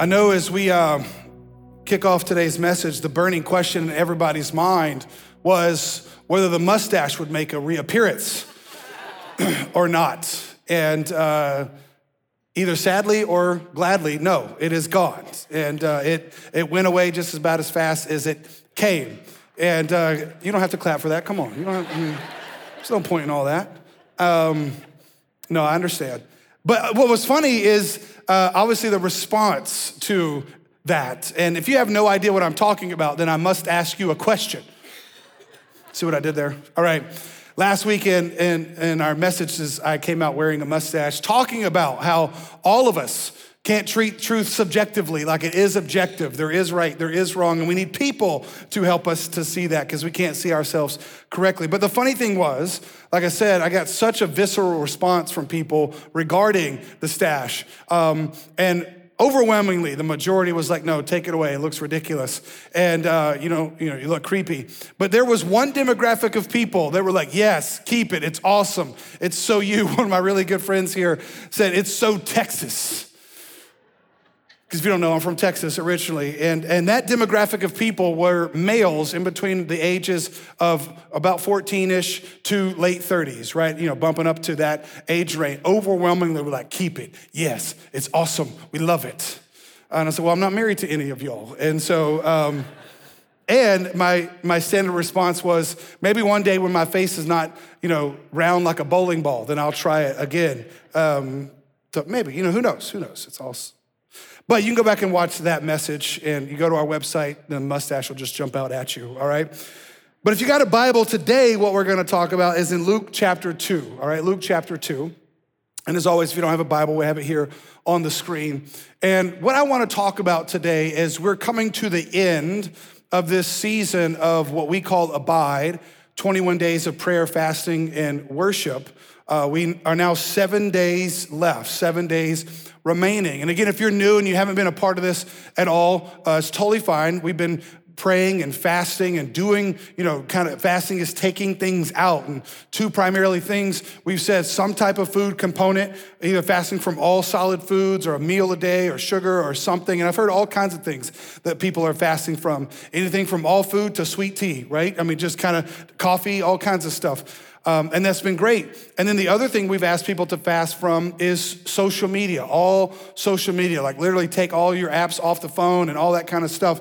I know as we uh, kick off today's message, the burning question in everybody's mind was whether the mustache would make a reappearance or not. And uh, either sadly or gladly, no, it is gone. And uh, it, it went away just about as fast as it came. And uh, you don't have to clap for that. Come on. You don't have, I mean, there's no point in all that. Um, no, I understand. But what was funny is uh, obviously the response to that. And if you have no idea what I'm talking about, then I must ask you a question. See what I did there? All right. Last week in, in, in our messages, I came out wearing a mustache, talking about how all of us can't treat truth subjectively. Like it is objective. There is right, there is wrong, and we need people to help us to see that because we can't see ourselves correctly. But the funny thing was, like I said, I got such a visceral response from people regarding the stash. Um, and overwhelmingly the majority was like no take it away. It looks ridiculous. And uh, you know you know you look creepy. But there was one demographic of people that were like yes keep it. It's awesome. It's so you. One of my really good friends here said it's so texas because if you don't know, I'm from Texas originally. And, and that demographic of people were males in between the ages of about 14 ish to late 30s, right? You know, bumping up to that age range. Overwhelmingly, we're like, keep it. Yes, it's awesome. We love it. And I said, well, I'm not married to any of y'all. And so, um, and my, my standard response was maybe one day when my face is not, you know, round like a bowling ball, then I'll try it again. Um, so maybe, you know, who knows? Who knows? It's all but you can go back and watch that message, and you go to our website, the mustache will just jump out at you, all right? But if you got a Bible today, what we're gonna talk about is in Luke chapter 2, all right? Luke chapter 2. And as always, if you don't have a Bible, we have it here on the screen. And what I wanna talk about today is we're coming to the end of this season of what we call Abide 21 days of prayer, fasting, and worship. Uh, we are now seven days left, seven days remaining. And again, if you're new and you haven't been a part of this at all, uh, it's totally fine. We've been praying and fasting and doing, you know, kind of fasting is taking things out. And two primarily things we've said some type of food component, either fasting from all solid foods or a meal a day or sugar or something. And I've heard all kinds of things that people are fasting from anything from all food to sweet tea, right? I mean, just kind of coffee, all kinds of stuff. Um, and that's been great. And then the other thing we've asked people to fast from is social media, all social media, like literally take all your apps off the phone and all that kind of stuff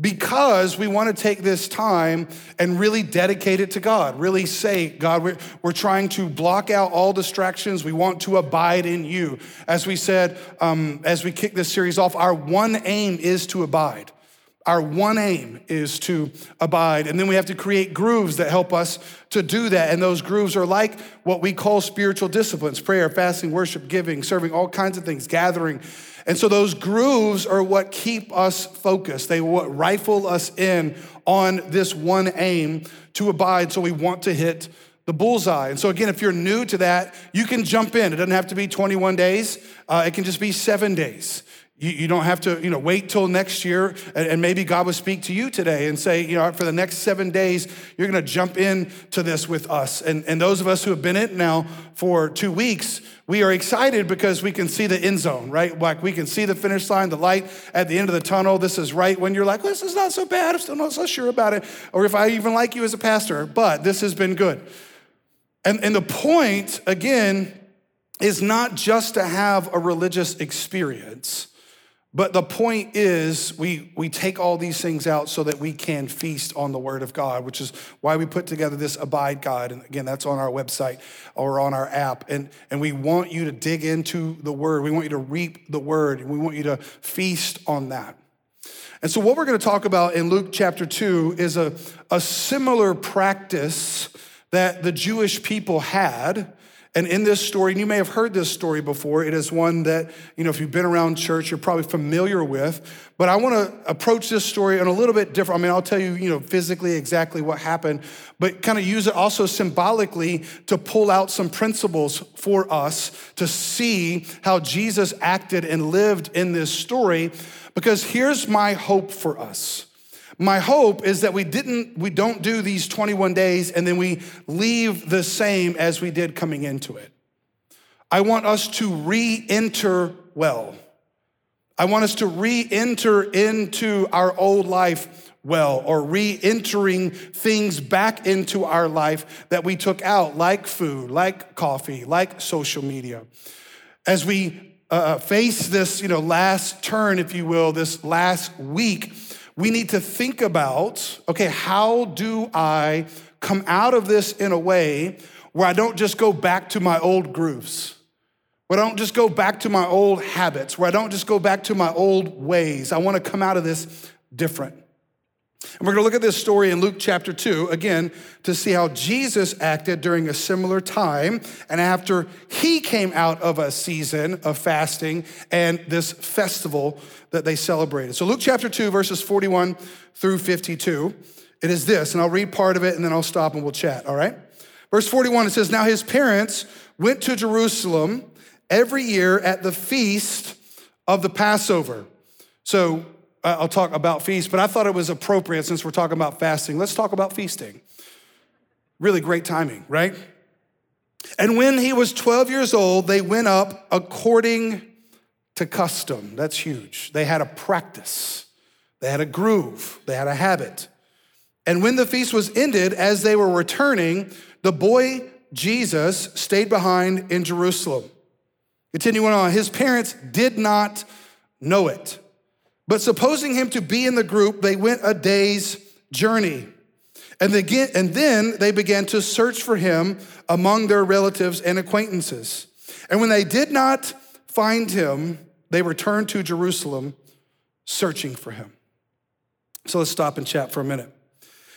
because we want to take this time and really dedicate it to God. Really say, God, we're, we're trying to block out all distractions. We want to abide in you. As we said, um, as we kick this series off, our one aim is to abide. Our one aim is to abide. And then we have to create grooves that help us to do that. And those grooves are like what we call spiritual disciplines prayer, fasting, worship, giving, serving, all kinds of things, gathering. And so those grooves are what keep us focused. They what rifle us in on this one aim to abide. So we want to hit the bullseye. And so, again, if you're new to that, you can jump in. It doesn't have to be 21 days, uh, it can just be seven days. You, you don't have to, you know, wait till next year and, and maybe God will speak to you today and say, you know, for the next seven days, you're gonna jump in to this with us. And, and those of us who have been in it now for two weeks, we are excited because we can see the end zone, right? Like we can see the finish line, the light at the end of the tunnel. This is right when you're like, well, this is not so bad. I'm still not so sure about it. Or if I even like you as a pastor, but this has been good. And, and the point, again, is not just to have a religious experience but the point is, we, we take all these things out so that we can feast on the Word of God, which is why we put together this Abide Guide. And again, that's on our website or on our app. And, and we want you to dig into the Word. We want you to reap the Word, and we want you to feast on that. And so, what we're going to talk about in Luke chapter 2 is a, a similar practice that the Jewish people had and in this story, and you may have heard this story before, it is one that, you know, if you've been around church, you're probably familiar with. But I want to approach this story in a little bit different. I mean, I'll tell you, you know, physically exactly what happened, but kind of use it also symbolically to pull out some principles for us to see how Jesus acted and lived in this story. Because here's my hope for us my hope is that we didn't we don't do these 21 days and then we leave the same as we did coming into it. I want us to re-enter well. I want us to re enter into our old life well or re entering things back into our life that we took out, like food, like coffee, like social media. As we uh, face this, you know, last turn, if you will, this last week, we need to think about okay, how do I come out of this in a way where I don't just go back to my old grooves? Where I don't just go back to my old habits, where I don't just go back to my old ways. I want to come out of this different. And we're going to look at this story in Luke chapter 2 again to see how Jesus acted during a similar time and after he came out of a season of fasting and this festival that they celebrated. So, Luke chapter 2, verses 41 through 52, it is this, and I'll read part of it and then I'll stop and we'll chat, all right? Verse 41, it says, Now his parents went to Jerusalem every year at the feast of the Passover. So, Uh, I'll talk about feast, but I thought it was appropriate since we're talking about fasting. Let's talk about feasting. Really great timing, right? And when he was 12 years old, they went up according to custom. That's huge. They had a practice, they had a groove, they had a habit. And when the feast was ended, as they were returning, the boy Jesus stayed behind in Jerusalem. Continuing on, his parents did not know it. But supposing him to be in the group, they went a day's journey. And, and then they began to search for him among their relatives and acquaintances. And when they did not find him, they returned to Jerusalem searching for him. So let's stop and chat for a minute.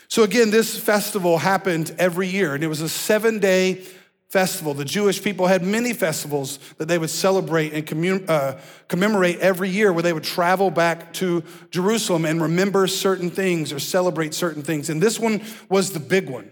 So, again, this festival happened every year, and it was a seven day festival. The Jewish people had many festivals that they would celebrate and uh, commemorate every year where they would travel back to Jerusalem and remember certain things or celebrate certain things. And this one was the big one.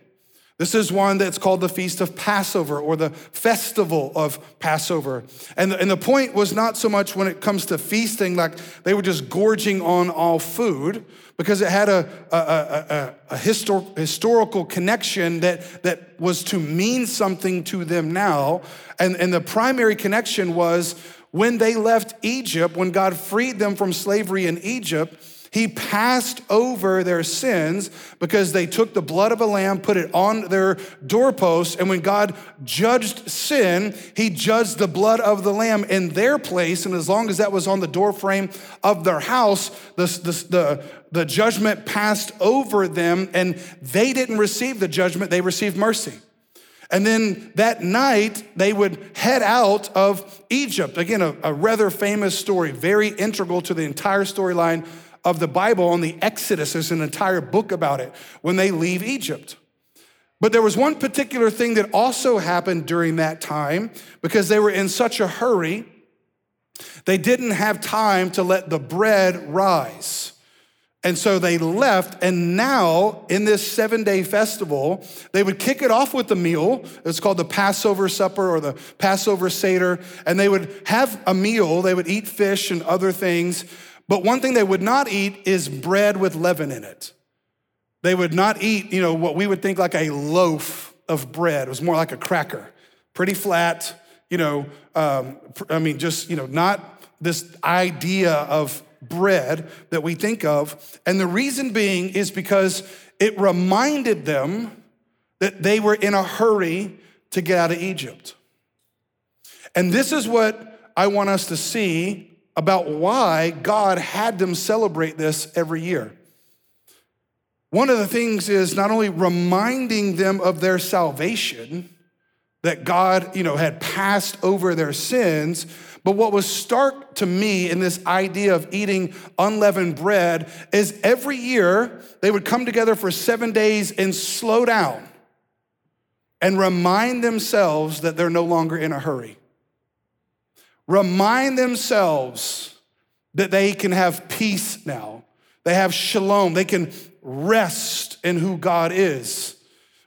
This is one that's called the Feast of Passover or the Festival of Passover. And the, and the point was not so much when it comes to feasting, like they were just gorging on all food, because it had a, a, a, a histor- historical connection that, that was to mean something to them now. And, and the primary connection was when they left Egypt, when God freed them from slavery in Egypt he passed over their sins because they took the blood of a lamb, put it on their doorposts, and when God judged sin, he judged the blood of the lamb in their place. And as long as that was on the doorframe of their house, the, the, the, the judgment passed over them, and they didn't receive the judgment, they received mercy. And then that night, they would head out of Egypt. Again, a, a rather famous story, very integral to the entire storyline of the Bible on the Exodus. There's an entire book about it when they leave Egypt. But there was one particular thing that also happened during that time because they were in such a hurry, they didn't have time to let the bread rise. And so they left, and now in this seven day festival, they would kick it off with a meal. It's called the Passover supper or the Passover Seder. And they would have a meal, they would eat fish and other things. But one thing they would not eat is bread with leaven in it. They would not eat, you know, what we would think like a loaf of bread. It was more like a cracker, pretty flat, you know, um, I mean, just, you know, not this idea of bread that we think of. And the reason being is because it reminded them that they were in a hurry to get out of Egypt. And this is what I want us to see about why God had them celebrate this every year. One of the things is not only reminding them of their salvation, that God, you know, had passed over their sins, but what was stark to me in this idea of eating unleavened bread is every year they would come together for seven days and slow down and remind themselves that they're no longer in a hurry remind themselves that they can have peace now. They have shalom. They can rest in who God is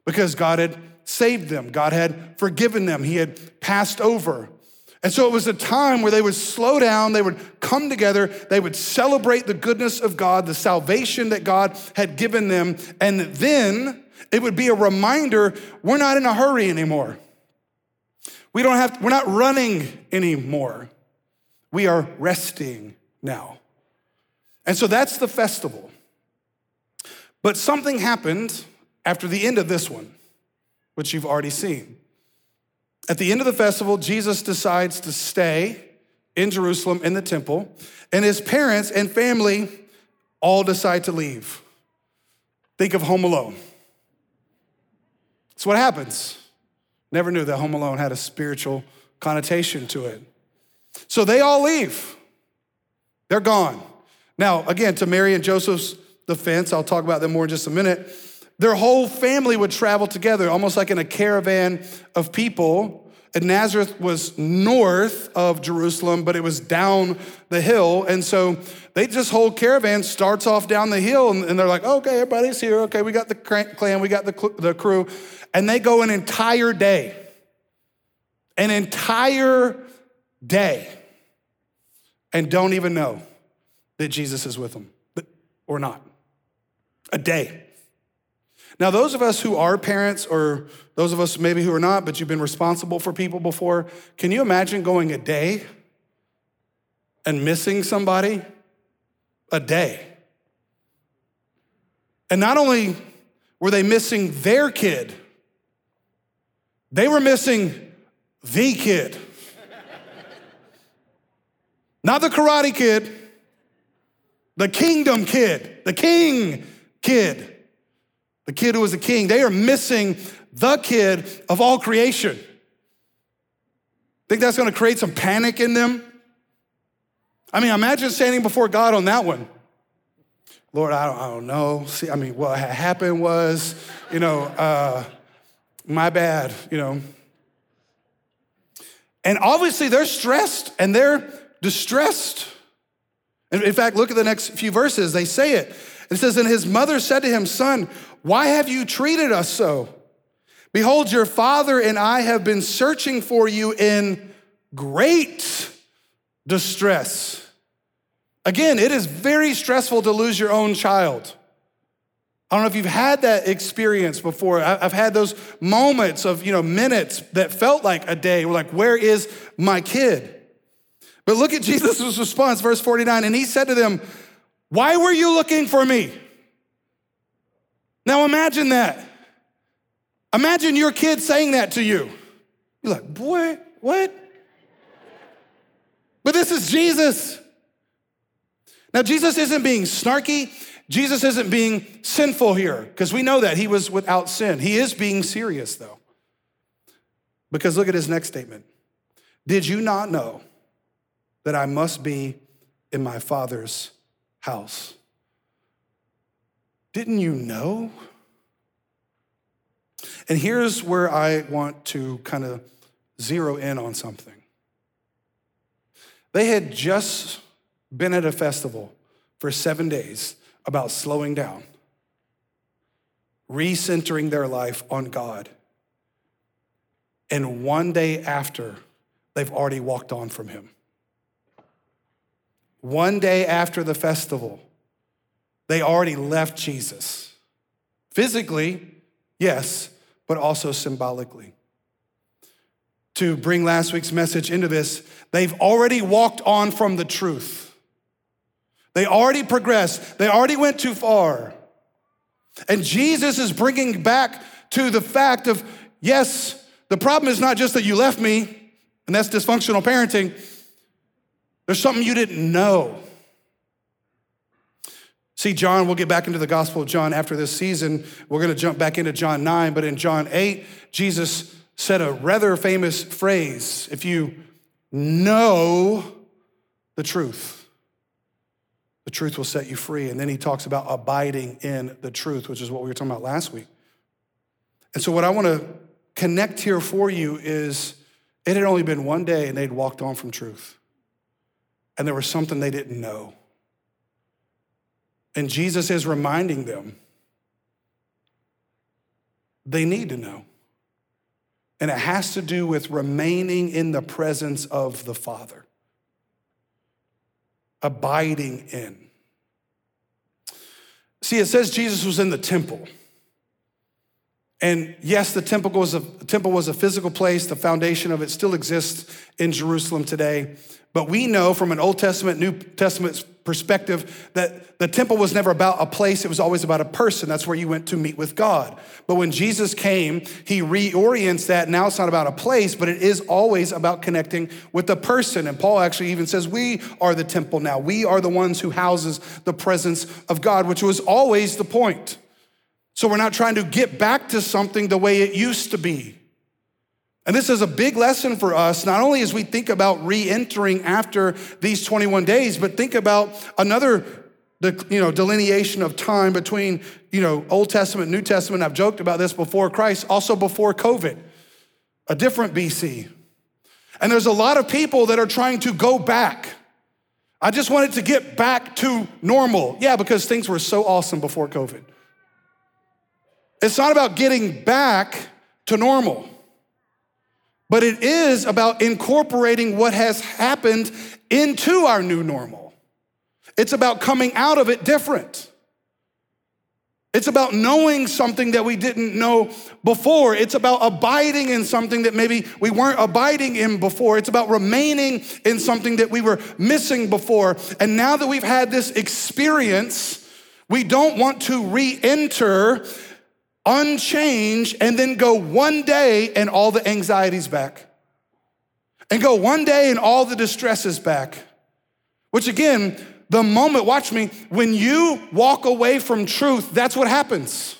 because God had saved them, God had forgiven them, He had passed over. And so it was a time where they would slow down, they would come together, they would celebrate the goodness of God, the salvation that God had given them, and then it would be a reminder we're not in a hurry anymore. We don't have, we're not running anymore. We are resting now. And so that's the festival. But something happened after the end of this one, which you've already seen. At the end of the festival, Jesus decides to stay in Jerusalem in the temple, and his parents and family all decide to leave. Think of Home Alone. That's what happens. Never knew that Home Alone had a spiritual connotation to it. So they all leave. They're gone. Now, again, to Mary and Joseph's defense, I'll talk about them more in just a minute. Their whole family would travel together, almost like in a caravan of people. And Nazareth was north of Jerusalem, but it was down the hill. And so they just whole caravan starts off down the hill, and, they're like, okay, everybody's here. Okay, we got the clan, we got the, the crew. And they go an entire day, an entire day, and don't even know that Jesus is with them or not. A day. Now, those of us who are parents, or those of us maybe who are not, but you've been responsible for people before, can you imagine going a day and missing somebody? A day. And not only were they missing their kid, they were missing the kid. Not the karate kid, the kingdom kid, the king kid the kid who was a king. They are missing the kid of all creation. Think that's gonna create some panic in them? I mean, imagine standing before God on that one. Lord, I don't, I don't know. See, I mean, what happened was, you know, uh, my bad, you know. And obviously they're stressed and they're distressed. In fact, look at the next few verses. They say it. It says, And his mother said to him, Son, why have you treated us so? Behold, your father and I have been searching for you in great distress. Again, it is very stressful to lose your own child. I don't know if you've had that experience before. I've had those moments of, you know, minutes that felt like a day. We're like, where is my kid? But look at Jesus' response, verse 49. And he said to them, why were you looking for me? Now imagine that. Imagine your kid saying that to you. You're like, boy, what? But this is Jesus. Now, Jesus isn't being snarky. Jesus isn't being sinful here, because we know that he was without sin. He is being serious, though. Because look at his next statement Did you not know that I must be in my Father's house. Didn't you know? And here's where I want to kind of zero in on something. They had just been at a festival for seven days about slowing down, recentering their life on God. And one day after, they've already walked on from Him. One day after the festival, they already left Jesus. Physically, yes, but also symbolically. To bring last week's message into this, they've already walked on from the truth. They already progressed, they already went too far. And Jesus is bringing back to the fact of yes, the problem is not just that you left me, and that's dysfunctional parenting. There's something you didn't know. See, John, we'll get back into the Gospel of John after this season. We're going to jump back into John 9, but in John 8, Jesus said a rather famous phrase if you know the truth, the truth will set you free. And then he talks about abiding in the truth, which is what we were talking about last week. And so, what I want to connect here for you is it had only been one day and they'd walked on from truth and there was something they didn't know. And Jesus is reminding them they need to know. And it has to do with remaining in the presence of the Father, abiding in. See, it says Jesus was in the temple. And yes, the temple was a temple was a physical place. The foundation of it still exists in Jerusalem today. But we know from an Old Testament, New Testament perspective that the temple was never about a place, it was always about a person. That's where you went to meet with God. But when Jesus came, he reorients that. Now it's not about a place, but it is always about connecting with the person. And Paul actually even says, We are the temple now. We are the ones who houses the presence of God, which was always the point. So we're not trying to get back to something the way it used to be. And this is a big lesson for us, not only as we think about re entering after these 21 days, but think about another you know, delineation of time between you know, Old Testament, New Testament. I've joked about this before Christ, also before COVID, a different BC. And there's a lot of people that are trying to go back. I just wanted to get back to normal. Yeah, because things were so awesome before COVID. It's not about getting back to normal. But it is about incorporating what has happened into our new normal. It's about coming out of it different. It's about knowing something that we didn't know before. It's about abiding in something that maybe we weren't abiding in before. It's about remaining in something that we were missing before. And now that we've had this experience, we don't want to re enter unchanged, and then go one day and all the anxieties back. And go one day and all the distress is back. Which again, the moment, watch me, when you walk away from truth, that's what happens.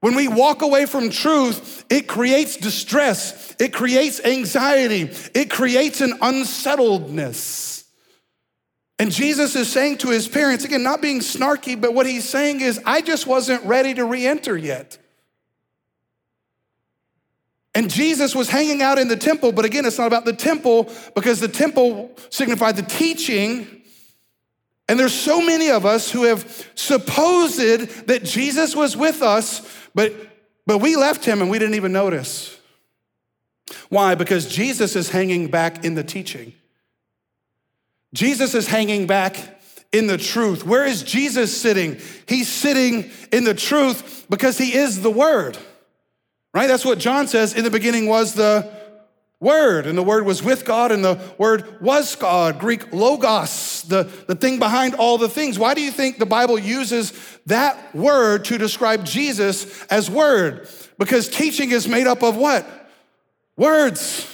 When we walk away from truth, it creates distress, it creates anxiety, it creates an unsettledness. And Jesus is saying to his parents, again, not being snarky, but what he's saying is, I just wasn't ready to re enter yet. And Jesus was hanging out in the temple, but again, it's not about the temple because the temple signified the teaching. And there's so many of us who have supposed that Jesus was with us, but, but we left him and we didn't even notice. Why? Because Jesus is hanging back in the teaching. Jesus is hanging back in the truth. Where is Jesus sitting? He's sitting in the truth because he is the Word, right? That's what John says. In the beginning was the Word, and the Word was with God, and the Word was God. Greek logos, the, the thing behind all the things. Why do you think the Bible uses that word to describe Jesus as Word? Because teaching is made up of what? Words.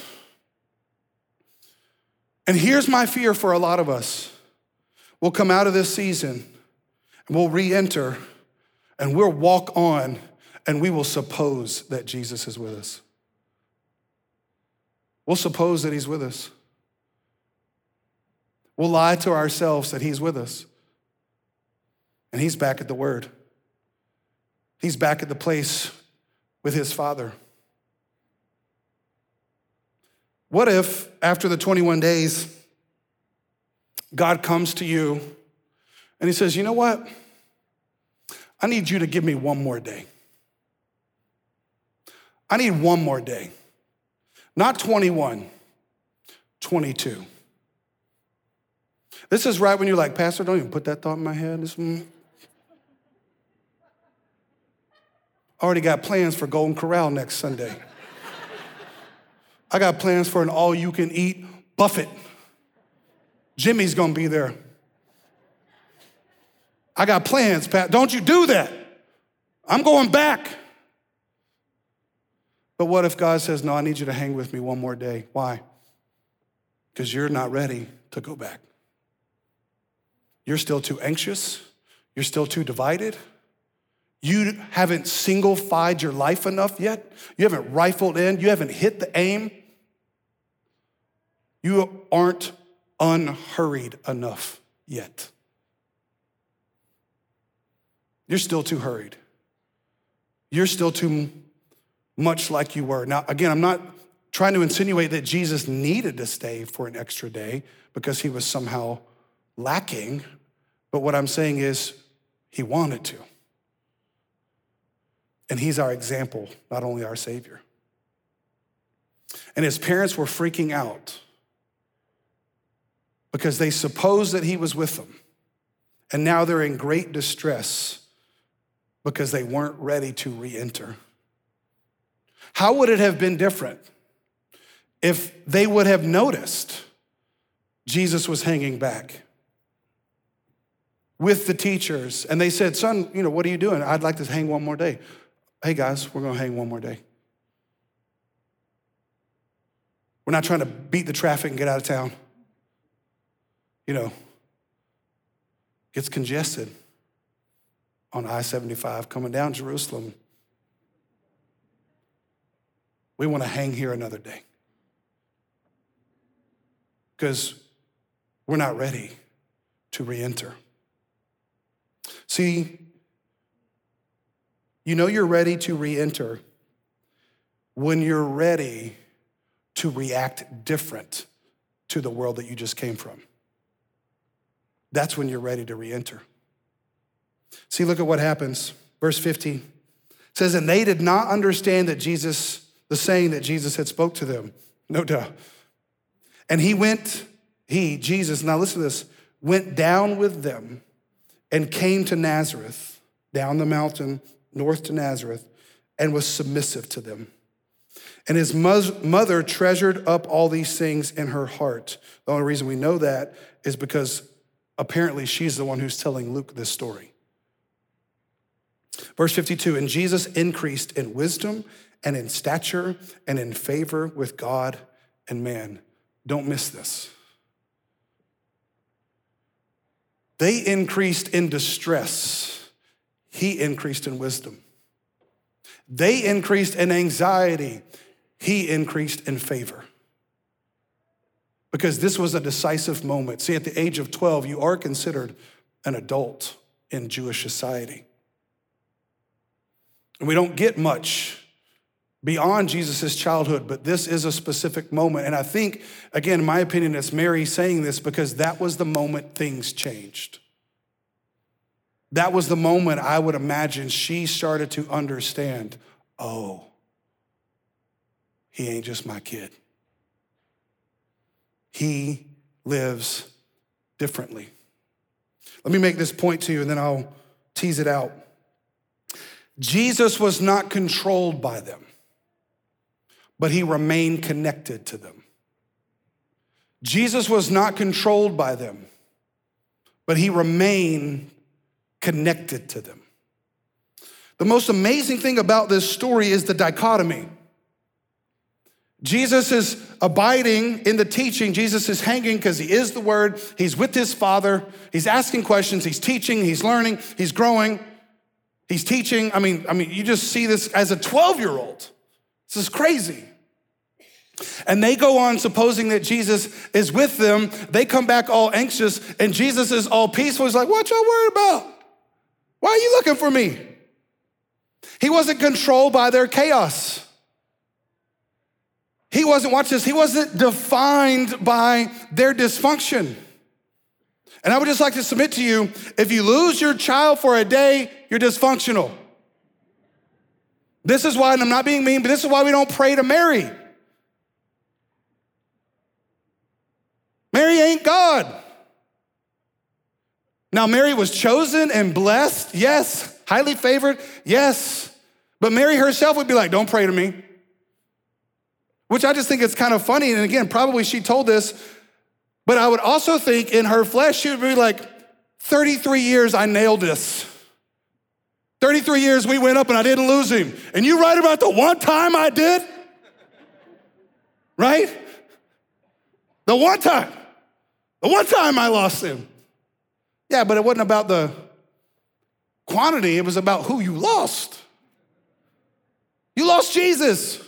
And here's my fear for a lot of us we'll come out of this season and we'll re enter and we'll walk on and we will suppose that Jesus is with us. We'll suppose that he's with us. We'll lie to ourselves that he's with us. And he's back at the word. He's back at the place with his father. What if after the 21 days, God comes to you and he says, You know what? I need you to give me one more day. I need one more day. Not 21, 22. This is right when you're like, Pastor, don't even put that thought in my head. This, mm. Already got plans for Golden Corral next Sunday. I got plans for an all you can eat buffet. Jimmy's gonna be there. I got plans, Pat. Don't you do that. I'm going back. But what if God says, No, I need you to hang with me one more day? Why? Because you're not ready to go back. You're still too anxious. You're still too divided. You haven't single fied your life enough yet. You haven't rifled in. You haven't hit the aim. You aren't unhurried enough yet. You're still too hurried. You're still too much like you were. Now, again, I'm not trying to insinuate that Jesus needed to stay for an extra day because he was somehow lacking, but what I'm saying is he wanted to. And he's our example, not only our Savior. And his parents were freaking out because they supposed that he was with them. And now they're in great distress because they weren't ready to re enter. How would it have been different if they would have noticed Jesus was hanging back with the teachers and they said, Son, you know, what are you doing? I'd like to hang one more day. Hey guys, we're gonna hang one more day. We're not trying to beat the traffic and get out of town. You know, gets congested on I 75 coming down Jerusalem. We want to hang here another day because we're not ready to re enter. See, you know you're ready to re enter when you're ready to react different to the world that you just came from. That's when you're ready to re enter. See, look at what happens. Verse 50 says, And they did not understand that Jesus, the saying that Jesus had spoke to them. No doubt. And he went, he, Jesus, now listen to this, went down with them and came to Nazareth, down the mountain, north to Nazareth, and was submissive to them. And his mother treasured up all these things in her heart. The only reason we know that is because apparently she's the one who's telling Luke this story. Verse 52 And Jesus increased in wisdom and in stature and in favor with God and man. Don't miss this. They increased in distress, he increased in wisdom. They increased in anxiety, he increased in favor. Because this was a decisive moment. See, at the age of 12, you are considered an adult in Jewish society. And we don't get much beyond Jesus' childhood, but this is a specific moment. And I think, again, in my opinion, it's Mary saying this because that was the moment things changed. That was the moment I would imagine she started to understand oh, he ain't just my kid. He lives differently. Let me make this point to you and then I'll tease it out. Jesus was not controlled by them but he remained connected to them. Jesus was not controlled by them, but he remained connected to them. The most amazing thing about this story is the dichotomy. Jesus is abiding in the teaching. Jesus is hanging because he is the word. He's with his father. He's asking questions. He's teaching. He's learning. He's growing. He's teaching. I mean, I mean, you just see this as a 12 year old. This is crazy. And they go on supposing that Jesus is with them. They come back all anxious, and Jesus is all peaceful. He's like, What y'all worried about? Why are you looking for me? He wasn't controlled by their chaos. He wasn't, watch this, he wasn't defined by their dysfunction. And I would just like to submit to you if you lose your child for a day, you're dysfunctional. This is why, and I'm not being mean, but this is why we don't pray to Mary. Mary ain't God. Now, Mary was chosen and blessed, yes. Highly favored, yes. But Mary herself would be like, don't pray to me. Which I just think it's kind of funny. And again, probably she told this, but I would also think in her flesh, she would be like, 33 years I nailed this. 33 years we went up and I didn't lose him. And you write about the one time I did? Right? The one time. The one time I lost him. Yeah, but it wasn't about the quantity, it was about who you lost. You lost Jesus.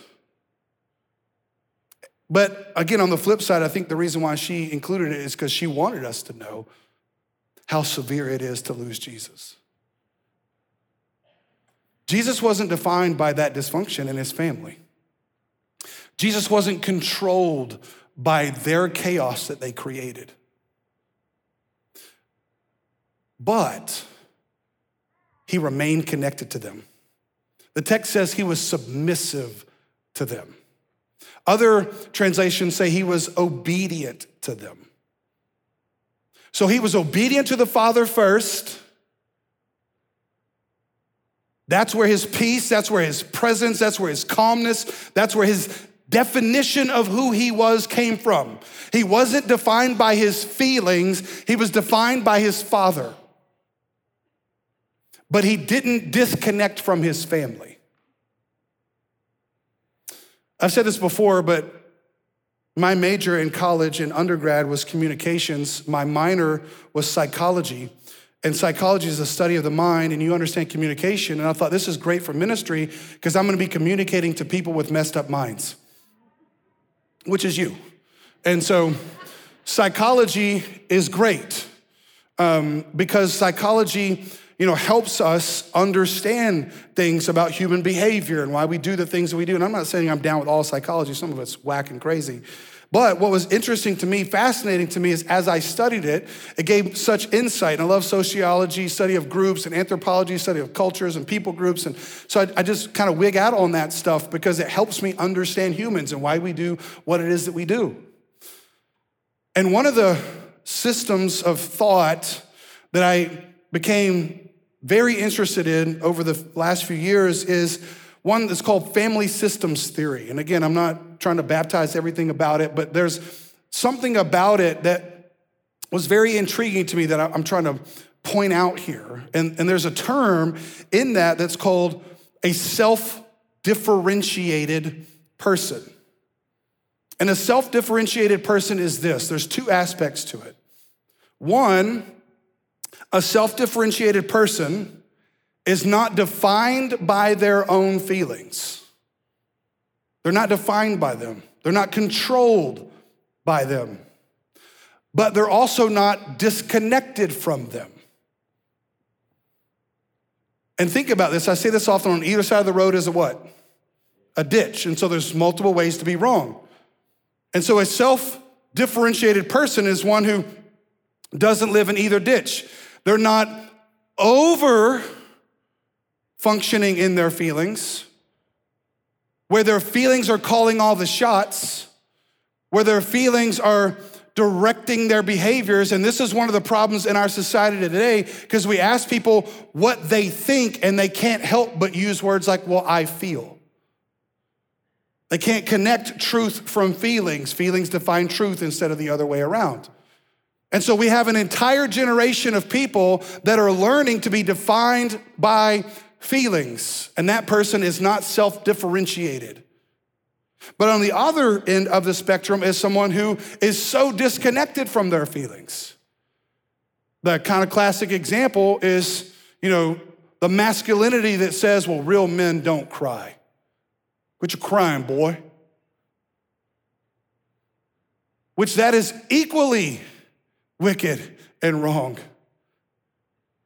But again, on the flip side, I think the reason why she included it is because she wanted us to know how severe it is to lose Jesus. Jesus wasn't defined by that dysfunction in his family. Jesus wasn't controlled by their chaos that they created. But he remained connected to them. The text says he was submissive to them. Other translations say he was obedient to them. So he was obedient to the Father first, That's where his peace, that's where his presence, that's where his calmness, that's where his definition of who he was came from. He wasn't defined by his feelings, he was defined by his father. But he didn't disconnect from his family. I've said this before, but my major in college and undergrad was communications. My minor was psychology. And psychology is the study of the mind, and you understand communication. And I thought this is great for ministry because I'm going to be communicating to people with messed up minds, which is you. And so, psychology is great um, because psychology, you know, helps us understand things about human behavior and why we do the things that we do. And I'm not saying I'm down with all psychology; some of it's whack and crazy. But what was interesting to me, fascinating to me, is as I studied it, it gave such insight. And I love sociology, study of groups, and anthropology, study of cultures and people groups. And so I, I just kind of wig out on that stuff because it helps me understand humans and why we do what it is that we do. And one of the systems of thought that I became very interested in over the last few years is one that's called family systems theory. And again, I'm not trying to baptize everything about it, but there's something about it that was very intriguing to me that I'm trying to point out here. And, and there's a term in that that's called a self differentiated person. And a self differentiated person is this there's two aspects to it. One, a self differentiated person is not defined by their own feelings. They're not defined by them, they're not controlled by them, but they're also not disconnected from them. And think about this. I say this often on either side of the road is a what? A ditch. And so there's multiple ways to be wrong. And so a self differentiated person is one who doesn't live in either ditch. They're not over functioning in their feelings, where their feelings are calling all the shots, where their feelings are directing their behaviors. And this is one of the problems in our society today because we ask people what they think and they can't help but use words like, well, I feel. They can't connect truth from feelings. Feelings define truth instead of the other way around. And so we have an entire generation of people that are learning to be defined by feelings, and that person is not self differentiated. But on the other end of the spectrum is someone who is so disconnected from their feelings. The kind of classic example is, you know, the masculinity that says, well, real men don't cry. Quit your crying, boy. Which that is equally wicked and wrong.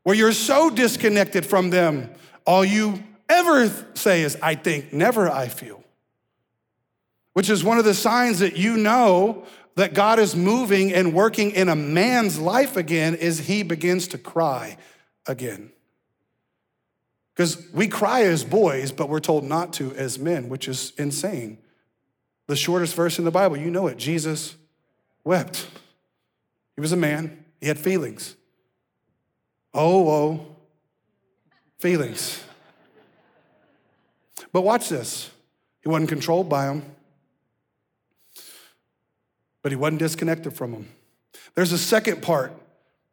Where you're so disconnected from them all you ever say is, I think, never I feel. Which is one of the signs that you know that God is moving and working in a man's life again is he begins to cry again. Because we cry as boys, but we're told not to as men, which is insane. The shortest verse in the Bible, you know it Jesus wept. He was a man, he had feelings. Oh, oh, feelings. But watch this. He wasn't controlled by them, but he wasn't disconnected from them. There's a second part,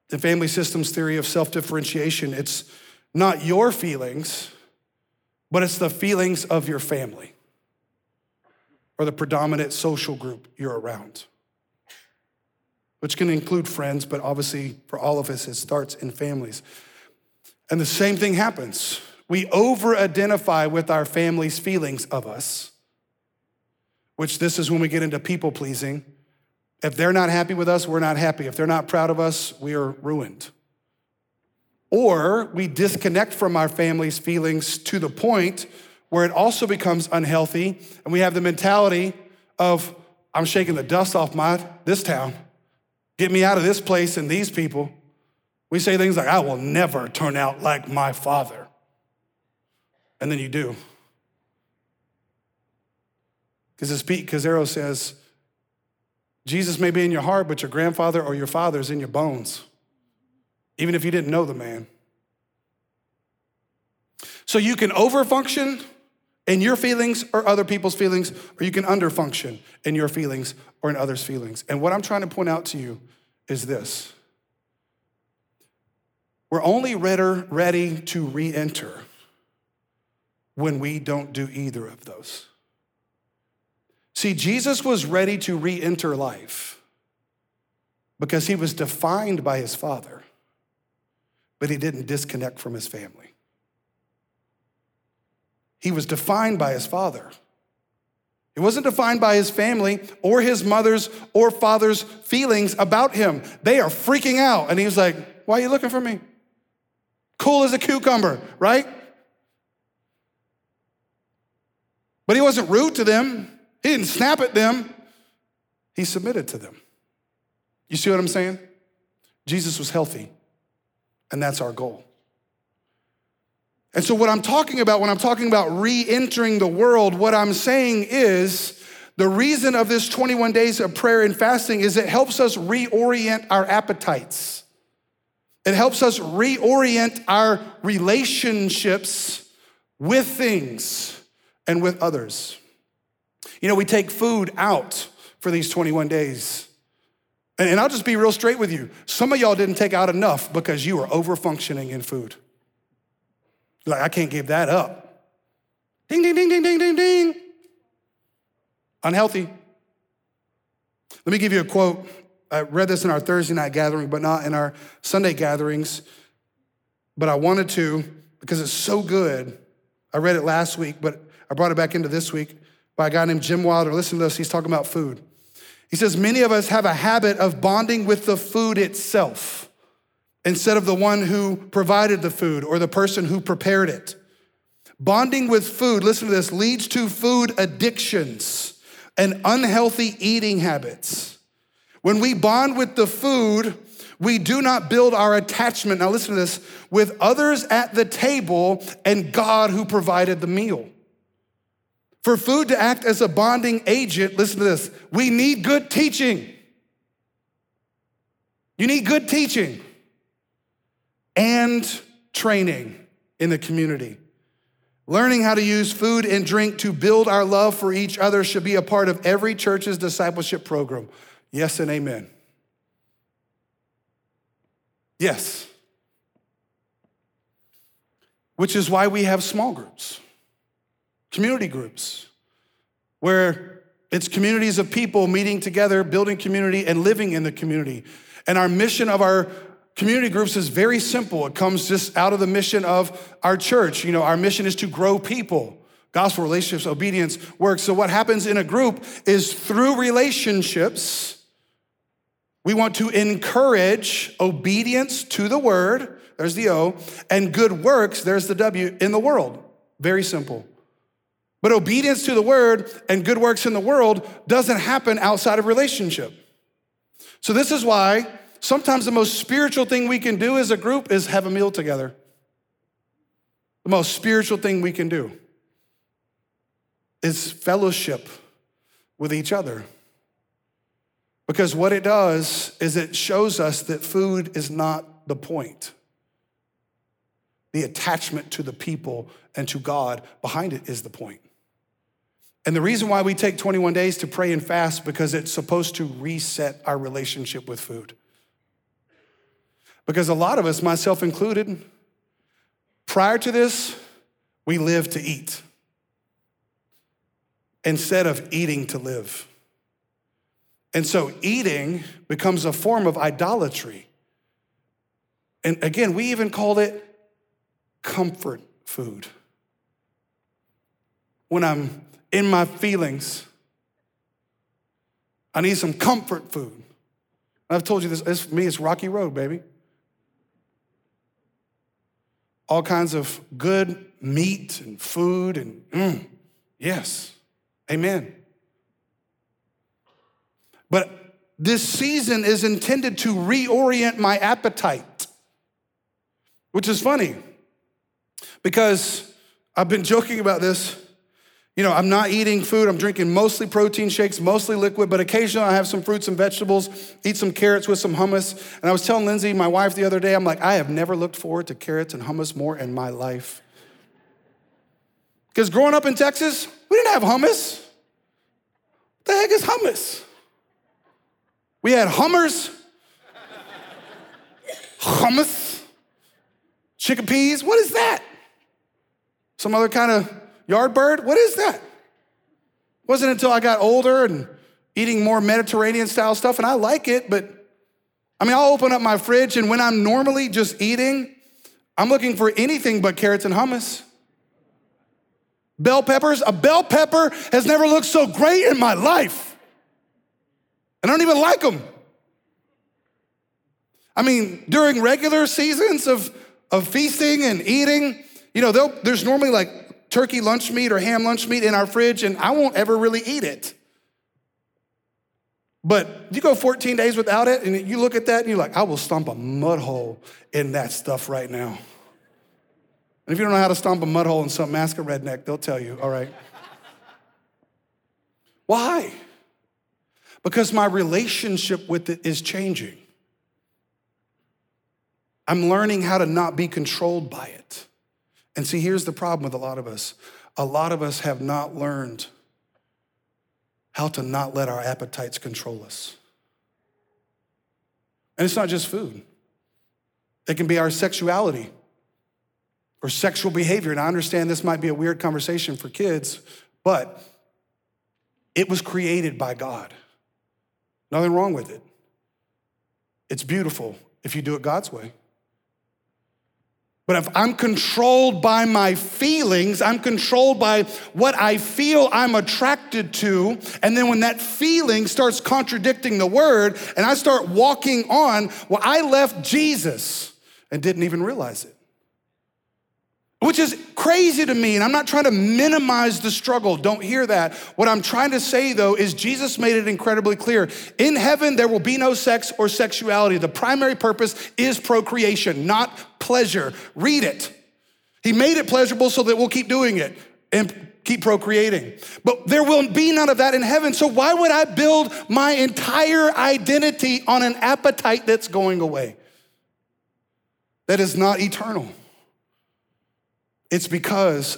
the family systems theory of self differentiation. It's not your feelings, but it's the feelings of your family or the predominant social group you're around, which can include friends, but obviously for all of us, it starts in families. And the same thing happens. We over identify with our family's feelings of us, which this is when we get into people pleasing. If they're not happy with us, we're not happy. If they're not proud of us, we are ruined. Or we disconnect from our family's feelings to the point where it also becomes unhealthy, and we have the mentality of, I'm shaking the dust off my this town. Get me out of this place and these people. We say things like, I will never turn out like my father. And then you do. Because as Pete Scazzero says, Jesus may be in your heart, but your grandfather or your father is in your bones, even if you didn't know the man. So you can overfunction in your feelings or other people's feelings, or you can underfunction in your feelings or in others' feelings. And what I'm trying to point out to you is this we're only ready to re enter when we don't do either of those. See, Jesus was ready to re enter life because he was defined by his Father, but he didn't disconnect from his family. He was defined by his Father. He wasn't defined by his family or his mother's or father's feelings about him. They are freaking out. And he was like, Why are you looking for me? Cool as a cucumber, right? But he wasn't rude to them. He didn't snap at them. He submitted to them. You see what I'm saying? Jesus was healthy, and that's our goal. And so, what I'm talking about when I'm talking about re entering the world, what I'm saying is the reason of this 21 days of prayer and fasting is it helps us reorient our appetites. It helps us reorient our relationships with things and with others. You know, we take food out for these 21 days. And, I'll just be real straight with you. Some of y'all didn't take out enough because you were over functioning in food. Like, I can't give that up. Ding, ding, ding, ding, ding, ding, ding. Unhealthy. Let me give you a quote. I read this in our Thursday night gathering, but not in our Sunday gatherings. But I wanted to because it's so good. I read it last week, but I brought it back into this week by a guy named Jim Wilder. Listen to this, he's talking about food. He says, Many of us have a habit of bonding with the food itself instead of the one who provided the food or the person who prepared it. Bonding with food, listen to this, leads to food addictions and unhealthy eating habits. When we bond with the food, we do not build our attachment, now listen to this, with others at the table and God who provided the meal. For food to act as a bonding agent, listen to this, we need good teaching. You need good teaching and training in the community. Learning how to use food and drink to build our love for each other should be a part of every church's discipleship program. Yes and amen. Yes. Which is why we have small groups community groups, where it's communities of people meeting together, building community, and living in the community. And our mission of our community groups is very simple. It comes just out of the mission of our church. You know, our mission is to grow people. Gospel relationships, obedience, work. So, what happens in a group is through relationships, we want to encourage obedience to the word, there's the O, and good works, there's the W, in the world. Very simple. But obedience to the word and good works in the world doesn't happen outside of relationship. So, this is why sometimes the most spiritual thing we can do as a group is have a meal together. The most spiritual thing we can do is fellowship with each other. Because what it does is it shows us that food is not the point. The attachment to the people and to God behind it is the point. And the reason why we take 21 days to pray and fast because it's supposed to reset our relationship with food. Because a lot of us, myself included, prior to this, we live to eat instead of eating to live. And so eating becomes a form of idolatry. And again, we even called it comfort food. When I'm in my feelings. I need some comfort food. I've told you this, for me, it's Rocky Road, baby. All kinds of good meat and food, and mm, yes, amen. But this season is intended to reorient my appetite, which is funny because I've been joking about this you know, I'm not eating food. I'm drinking mostly protein shakes, mostly liquid, but occasionally I have some fruits and vegetables, eat some carrots with some hummus. And I was telling Lindsay, my wife, the other day, I'm like, I have never looked forward to carrots and hummus more in my life. Because growing up in Texas, we didn't have hummus. What the heck is hummus? We had hummers, hummus, chickpeas. What is that? Some other kind of yard bird? What is that? Wasn't until I got older and eating more Mediterranean style stuff, and I like it, but I mean, I'll open up my fridge, and when I'm normally just eating, I'm looking for anything but carrots and hummus. Bell peppers, a bell pepper has never looked so great in my life. And I don't even like them. I mean, during regular seasons of, of feasting and eating, you know, there's normally like turkey lunch meat or ham lunch meat in our fridge, and I won't ever really eat it. But you go 14 days without it, and you look at that, and you're like, I will stomp a mud hole in that stuff right now. And if you don't know how to stomp a mud hole in something, ask a redneck, they'll tell you, all right. Why? Because my relationship with it is changing. I'm learning how to not be controlled by it. And see, here's the problem with a lot of us a lot of us have not learned how to not let our appetites control us. And it's not just food, it can be our sexuality or sexual behavior. And I understand this might be a weird conversation for kids, but it was created by God. Nothing wrong with it. It's beautiful if you do it God's way. But if I'm controlled by my feelings, I'm controlled by what I feel I'm attracted to, and then when that feeling starts contradicting the word and I start walking on, well, I left Jesus and didn't even realize it which is crazy to me. And I'm not trying to minimize the struggle. Don't hear that. What I'm trying to say, though, is Jesus made it incredibly clear. In heaven, there will be no sex or sexuality. The primary purpose is procreation, not pleasure. Read it. He made it pleasurable so that we'll keep doing it and keep procreating. But there will be none of that in heaven. So why would I build my entire identity on an appetite that's going away? That is not eternal. It's because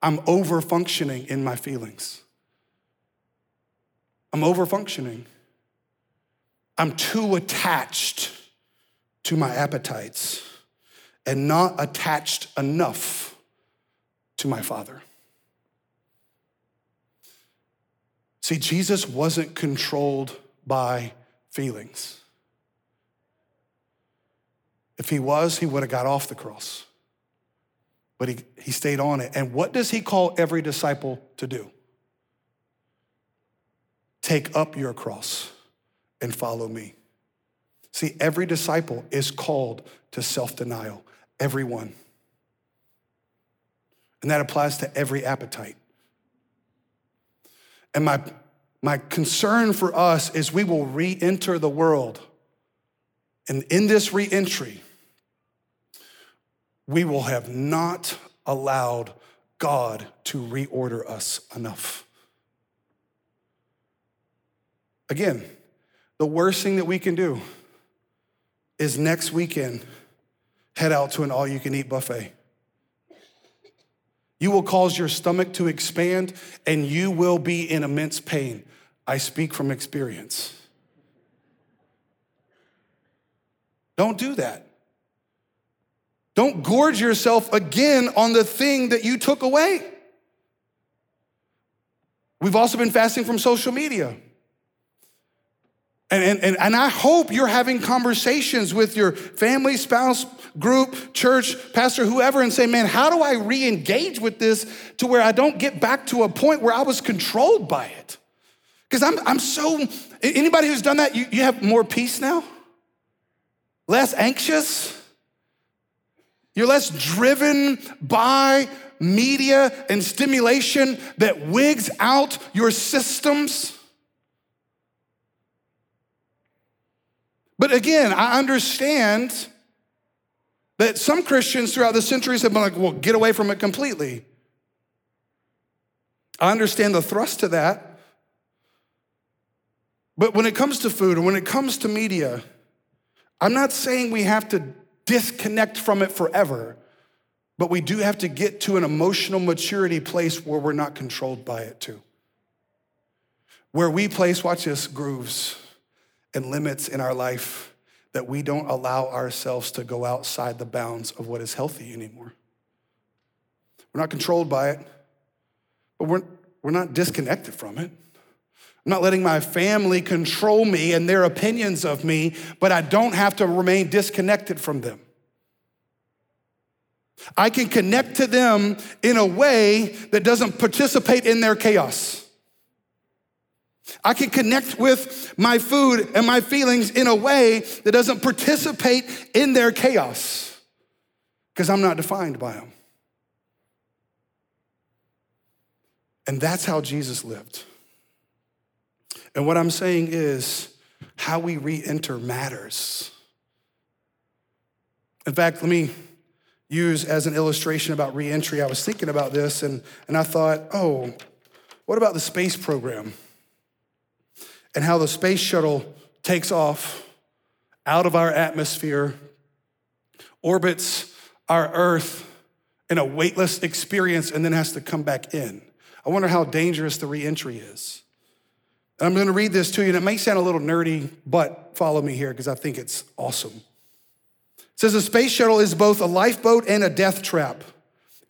I'm over functioning in my feelings. I'm over functioning. I'm too attached to my appetites and not attached enough to my Father. See, Jesus wasn't controlled by feelings. If he was, he would have got off the cross but he, he stayed on it. And what does he call every disciple to do? Take up your cross and follow me. See, every disciple is called to self denial, everyone. And that applies to every appetite. And my, my concern for us is we will re enter the world. And in this re entry, we will have not allowed God to reorder us enough. Again, the worst thing that we can do is next weekend head out to an all you can eat buffet. You will cause your stomach to expand and you will be in immense pain. I speak from experience. Don't do that. Don't gorge yourself again on the thing that you took away. We've also been fasting from social media. And, and, and, I hope you're having conversations with your family, spouse, group, church, pastor, whoever, and say, man, how do I re engage with this to where I don't get back to a point where I was controlled by it? Because I'm, I'm so, anybody who's done that, you, you have more peace now? Less anxious? You're less driven by media and stimulation that wigs out your systems. But again, I understand that some Christians throughout the centuries have been like, well, get away from it completely. I understand the thrust to that. But when it comes to food and when it comes to media, I'm not saying we have to disconnect from it forever. But we do have to get to an emotional maturity place where we're not controlled by it too. Where we place, watch this, grooves and limits in our life that we don't allow ourselves to go outside the bounds of what is healthy anymore. We're not controlled by it, but we're, we're not disconnected from it. I'm not letting my family control me and their opinions of me, but I don't have to remain disconnected from them. I can connect to them in a way that doesn't participate in their chaos. I can connect with my food and my feelings in a way that doesn't participate in their chaos because I'm not defined by them. And that's how Jesus lived. And what I'm saying is, how we re enter matters. In fact, let me use as an illustration about re entry. I was thinking about this and, and I thought, oh, what about the space program? and how the space shuttle takes off out of our atmosphere, orbits our Earth in a weightless experience, and then has to come back in. I wonder how dangerous the re entry is. And I'm going to read this to you, and it may sound a little nerdy, but follow me here because I think it's awesome. It says a space shuttle is both a lifeboat and a death trap.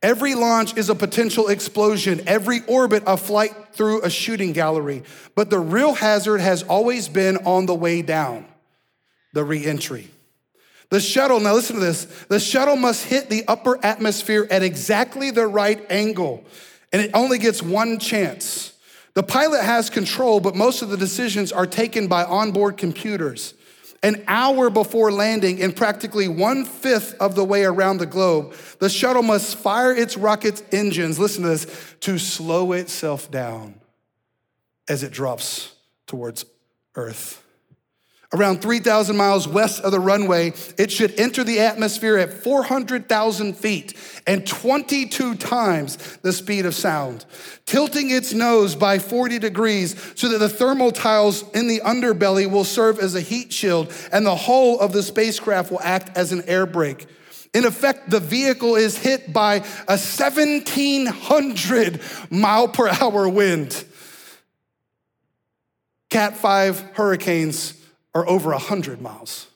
Every launch is a potential explosion, every orbit a flight through a shooting gallery. But the real hazard has always been on the way down the reentry. The shuttle, now listen to this the shuttle must hit the upper atmosphere at exactly the right angle, and it only gets one chance. The pilot has control, but most of the decisions are taken by onboard computers. An hour before landing, and practically one fifth of the way around the globe, the shuttle must fire its rocket engines, listen to this, to slow itself down as it drops towards Earth. Around 3,000 miles west of the runway, it should enter the atmosphere at 400,000 feet and 22 times the speed of sound, tilting its nose by 40 degrees so that the thermal tiles in the underbelly will serve as a heat shield and the hull of the spacecraft will act as an air brake. In effect, the vehicle is hit by a 1700 mile per hour wind. Cat 5 hurricanes are over 100 miles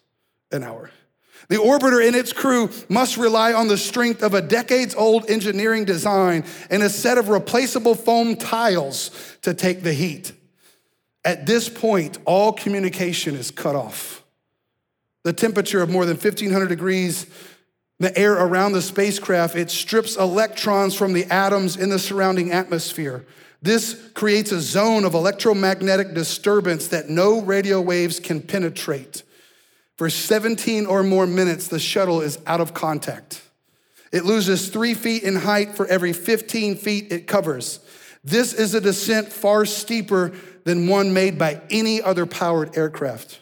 an hour. The orbiter and its crew must rely on the strength of a decades old engineering design and a set of replaceable foam tiles to take the heat. At this point, all communication is cut off. The temperature of more than 1500 degrees, the air around the spacecraft, it strips electrons from the atoms in the surrounding atmosphere. This creates a zone of electromagnetic disturbance that no radio waves can penetrate. For 17 or more minutes, the shuttle is out of contact. It loses three feet in height for every 15 feet it covers. This is a descent far steeper than one made by any other powered aircraft.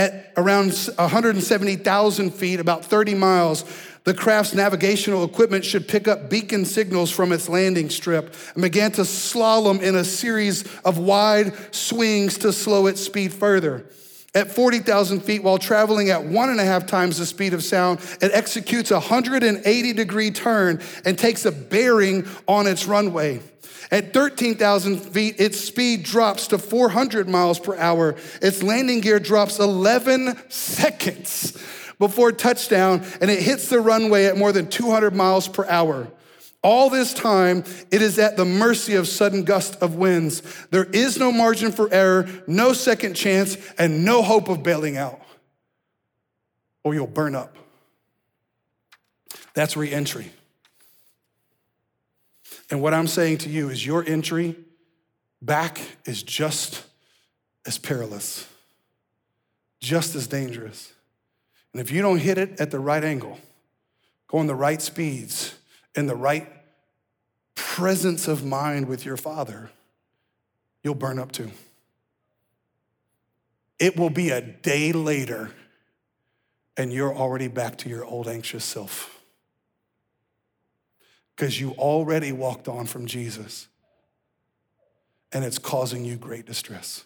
At around 170,000 feet, about 30 miles, the craft's navigational equipment should pick up beacon signals from its landing strip and began to slalom in a series of wide swings to slow its speed further. At 40,000 feet, while traveling at one and a half times the speed of sound, it executes a 180 degree turn and takes a bearing on its runway. At 13,000 feet, its speed drops to 400 miles per hour. Its landing gear drops 11 seconds before touchdown, and it hits the runway at more than 200 miles per hour. All this time, it is at the mercy of sudden gusts of winds. There is no margin for error, no second chance, and no hope of bailing out, or you'll burn up. That's reentry. And what I'm saying to you is your entry back is just as perilous, just as dangerous. And if you don't hit it at the right angle, going the right speeds, in the right presence of mind with your father, you'll burn up too. It will be a day later, and you're already back to your old anxious self. Because you already walked on from Jesus, and it's causing you great distress.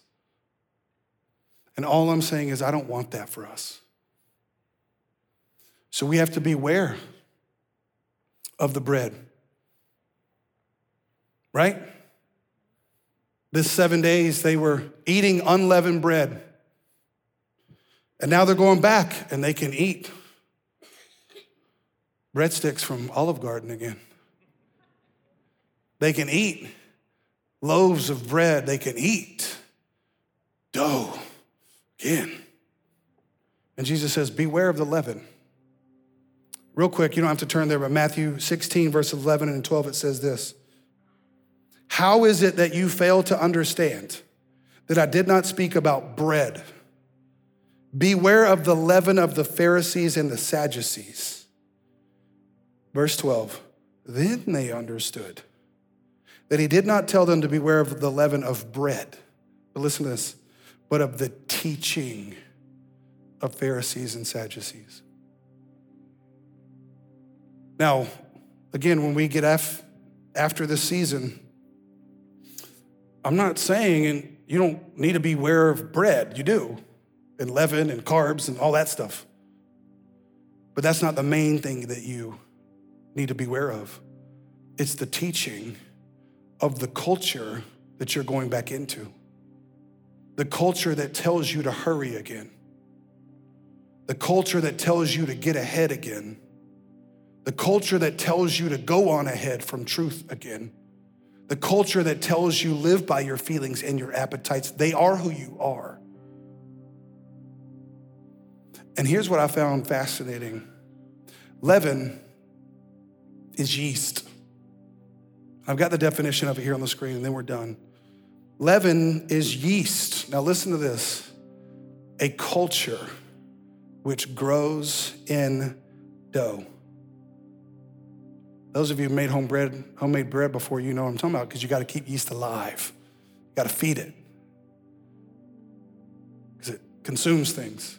And all I'm saying is, I don't want that for us. So we have to beware of the bread. Right? This seven days, they were eating unleavened bread. And now they're going back and they can eat breadsticks from Olive Garden again. They can eat loaves of bread. They can eat dough again. And Jesus says, Beware of the leaven. Real quick, you don't have to turn there, but Matthew 16, verse 11 and 12, it says this How is it that you fail to understand that I did not speak about bread? Beware of the leaven of the Pharisees and the Sadducees. Verse 12, then they understood that he did not tell them to beware of the leaven of bread. But listen to this, but of the teaching of Pharisees and Sadducees. Now, again, when we get af- after this season, I'm not saying and you don't need to beware of bread. You do, and leaven and carbs and all that stuff. But that's not the main thing that you need to beware of. It's the teaching of the culture that you're going back into. The culture that tells you to hurry again. The culture that tells you to get ahead again the culture that tells you to go on ahead from truth again. The culture that tells you live by your feelings and your appetites. They are who you are. And here's what I found fascinating leaven is yeast. I've got the definition of it here on the screen, and then we're done. Leaven is yeast. Now, listen to this a culture which grows in dough. Those of you who made home bread, homemade bread before, you know what I'm talking about because you got to keep yeast alive. You got to feed it because it consumes things.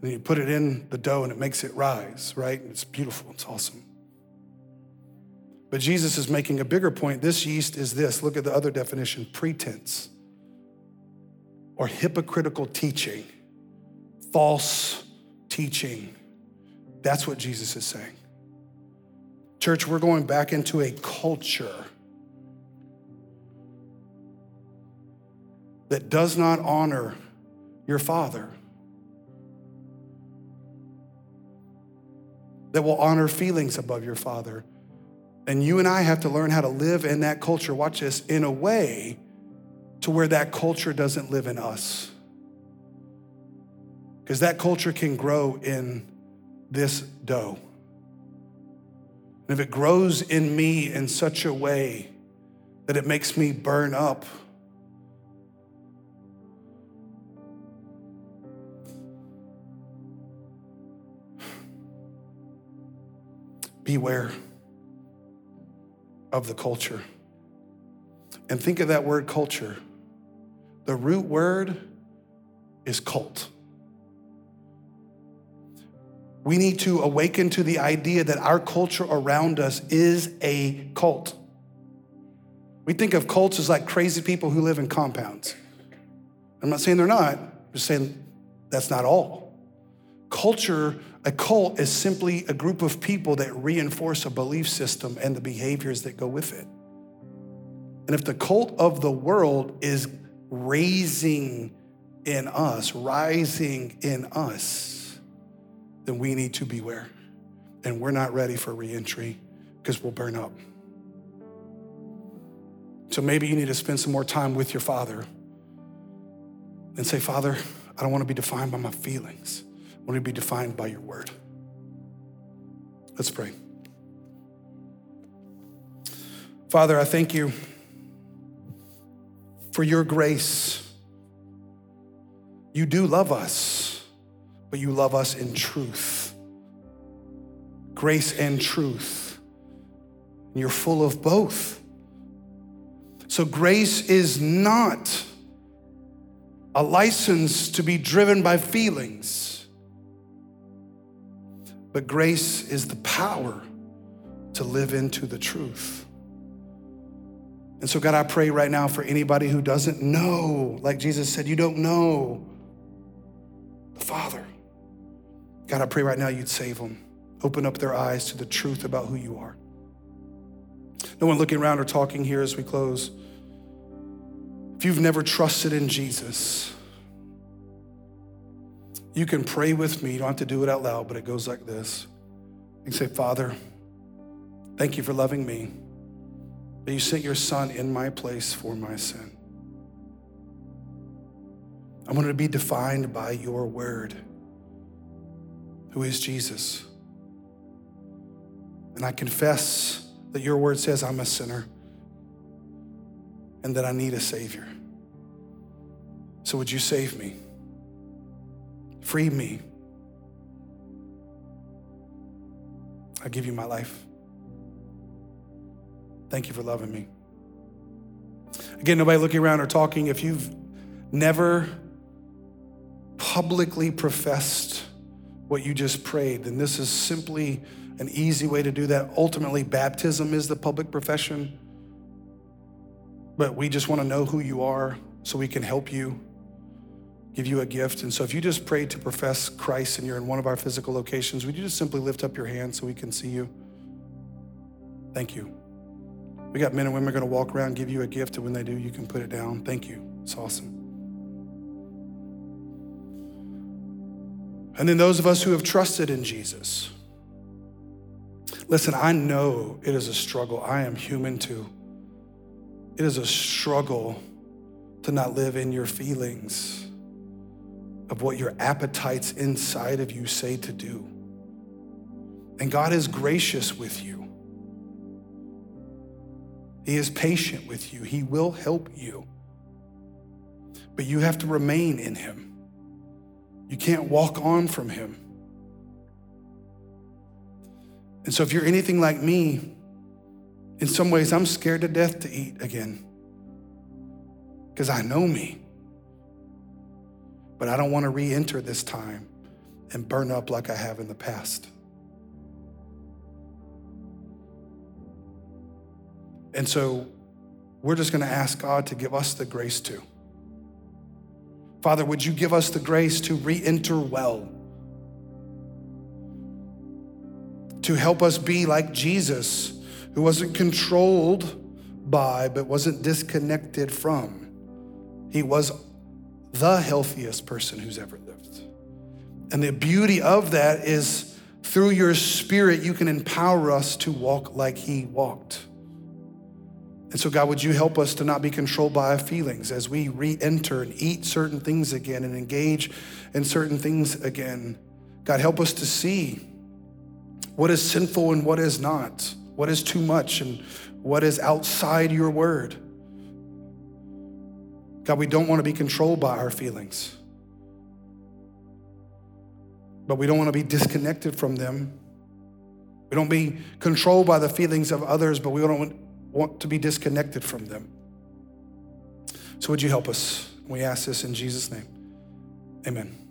And then you put it in the dough and it makes it rise, right? It's beautiful, it's awesome. But Jesus is making a bigger point. This yeast is this. Look at the other definition pretense or hypocritical teaching, false teaching. That's what Jesus is saying. Church, we're going back into a culture that does not honor your father, that will honor feelings above your father. And you and I have to learn how to live in that culture, watch this, in a way to where that culture doesn't live in us. Because that culture can grow in this dough. And if it grows in me in such a way that it makes me burn up, beware of the culture. And think of that word culture. The root word is cult. We need to awaken to the idea that our culture around us is a cult. We think of cults as like crazy people who live in compounds. I'm not saying they're not, I'm just saying that's not all. Culture, a cult is simply a group of people that reinforce a belief system and the behaviors that go with it. And if the cult of the world is raising in us, rising in us, then we need to beware. And we're not ready for reentry because we'll burn up. So maybe you need to spend some more time with your father and say, Father, I don't want to be defined by my feelings. Want to be defined by your word. Let's pray. Father, I thank you for your grace. You do love us but you love us in truth. Grace and truth. And you're full of both. So, grace is not a license to be driven by feelings, but grace is the power to live into the truth. And so, God, I pray right now for anybody who doesn't know, like Jesus said, you don't know the Father. God, I pray right now you'd save them. Open up their eyes to the truth about who you are. No one looking around or talking here as we close. If you've never trusted in Jesus, you can pray with me. You don't have to do it out loud, but it goes like this. You say, Father, thank you for loving me, that you sent your son in my place for my sin. I wanted to be defined by your word, who is Jesus. And I confess that your word says I'm a sinner and that I need a Savior. So would you save me? Free me. I give you my life. Thank you for loving me. Again, nobody looking around or talking. If you've never publicly professed what you just prayed, then this is simply an easy way to do that. Ultimately, baptism is the public profession. But we just want to know who you are so we can help you, give you a gift. And so if you just prayed to profess Christ and you're in one of our physical locations, would you just simply lift up your hand so we can see you? Thank you. We got men and women going to walk around, give you a gift, and when they do, you can put it down. Thank you. It's awesome. And then those of us who have trusted in Jesus. Listen, I know it is a struggle. I am human too. It is a struggle to not live in your feelings of what your appetites inside of you say to do. And God is gracious with you. He is patient with you. He will help you. But you have to remain in Him. You can't walk on from Him. And so, if you're anything like me, in some ways, I'm scared to death to eat again because I know me. But I don't want to re enter this time and burn up like I have in the past. And so, we're just going to ask God to give us the grace to. Father, would you give us the grace to re enter well? to help us be like Jesus, who wasn't controlled by, but wasn't disconnected from. He was the healthiest person who's ever lived. And the beauty of that is through your spirit, you can empower us to walk like he walked. And so, God, would you help us to not be controlled by our feelings as we re enter and eat certain things again and engage in certain things again? God, help us to see what is sinful and what is not, what is too much and what is outside your word. God, we don't want to be controlled by our feelings, but we don't want to be disconnected from them. We don't be controlled by the feelings of others, but we don't want to be disconnected from them. So, would you help us? We ask this in Jesus' name. Amen.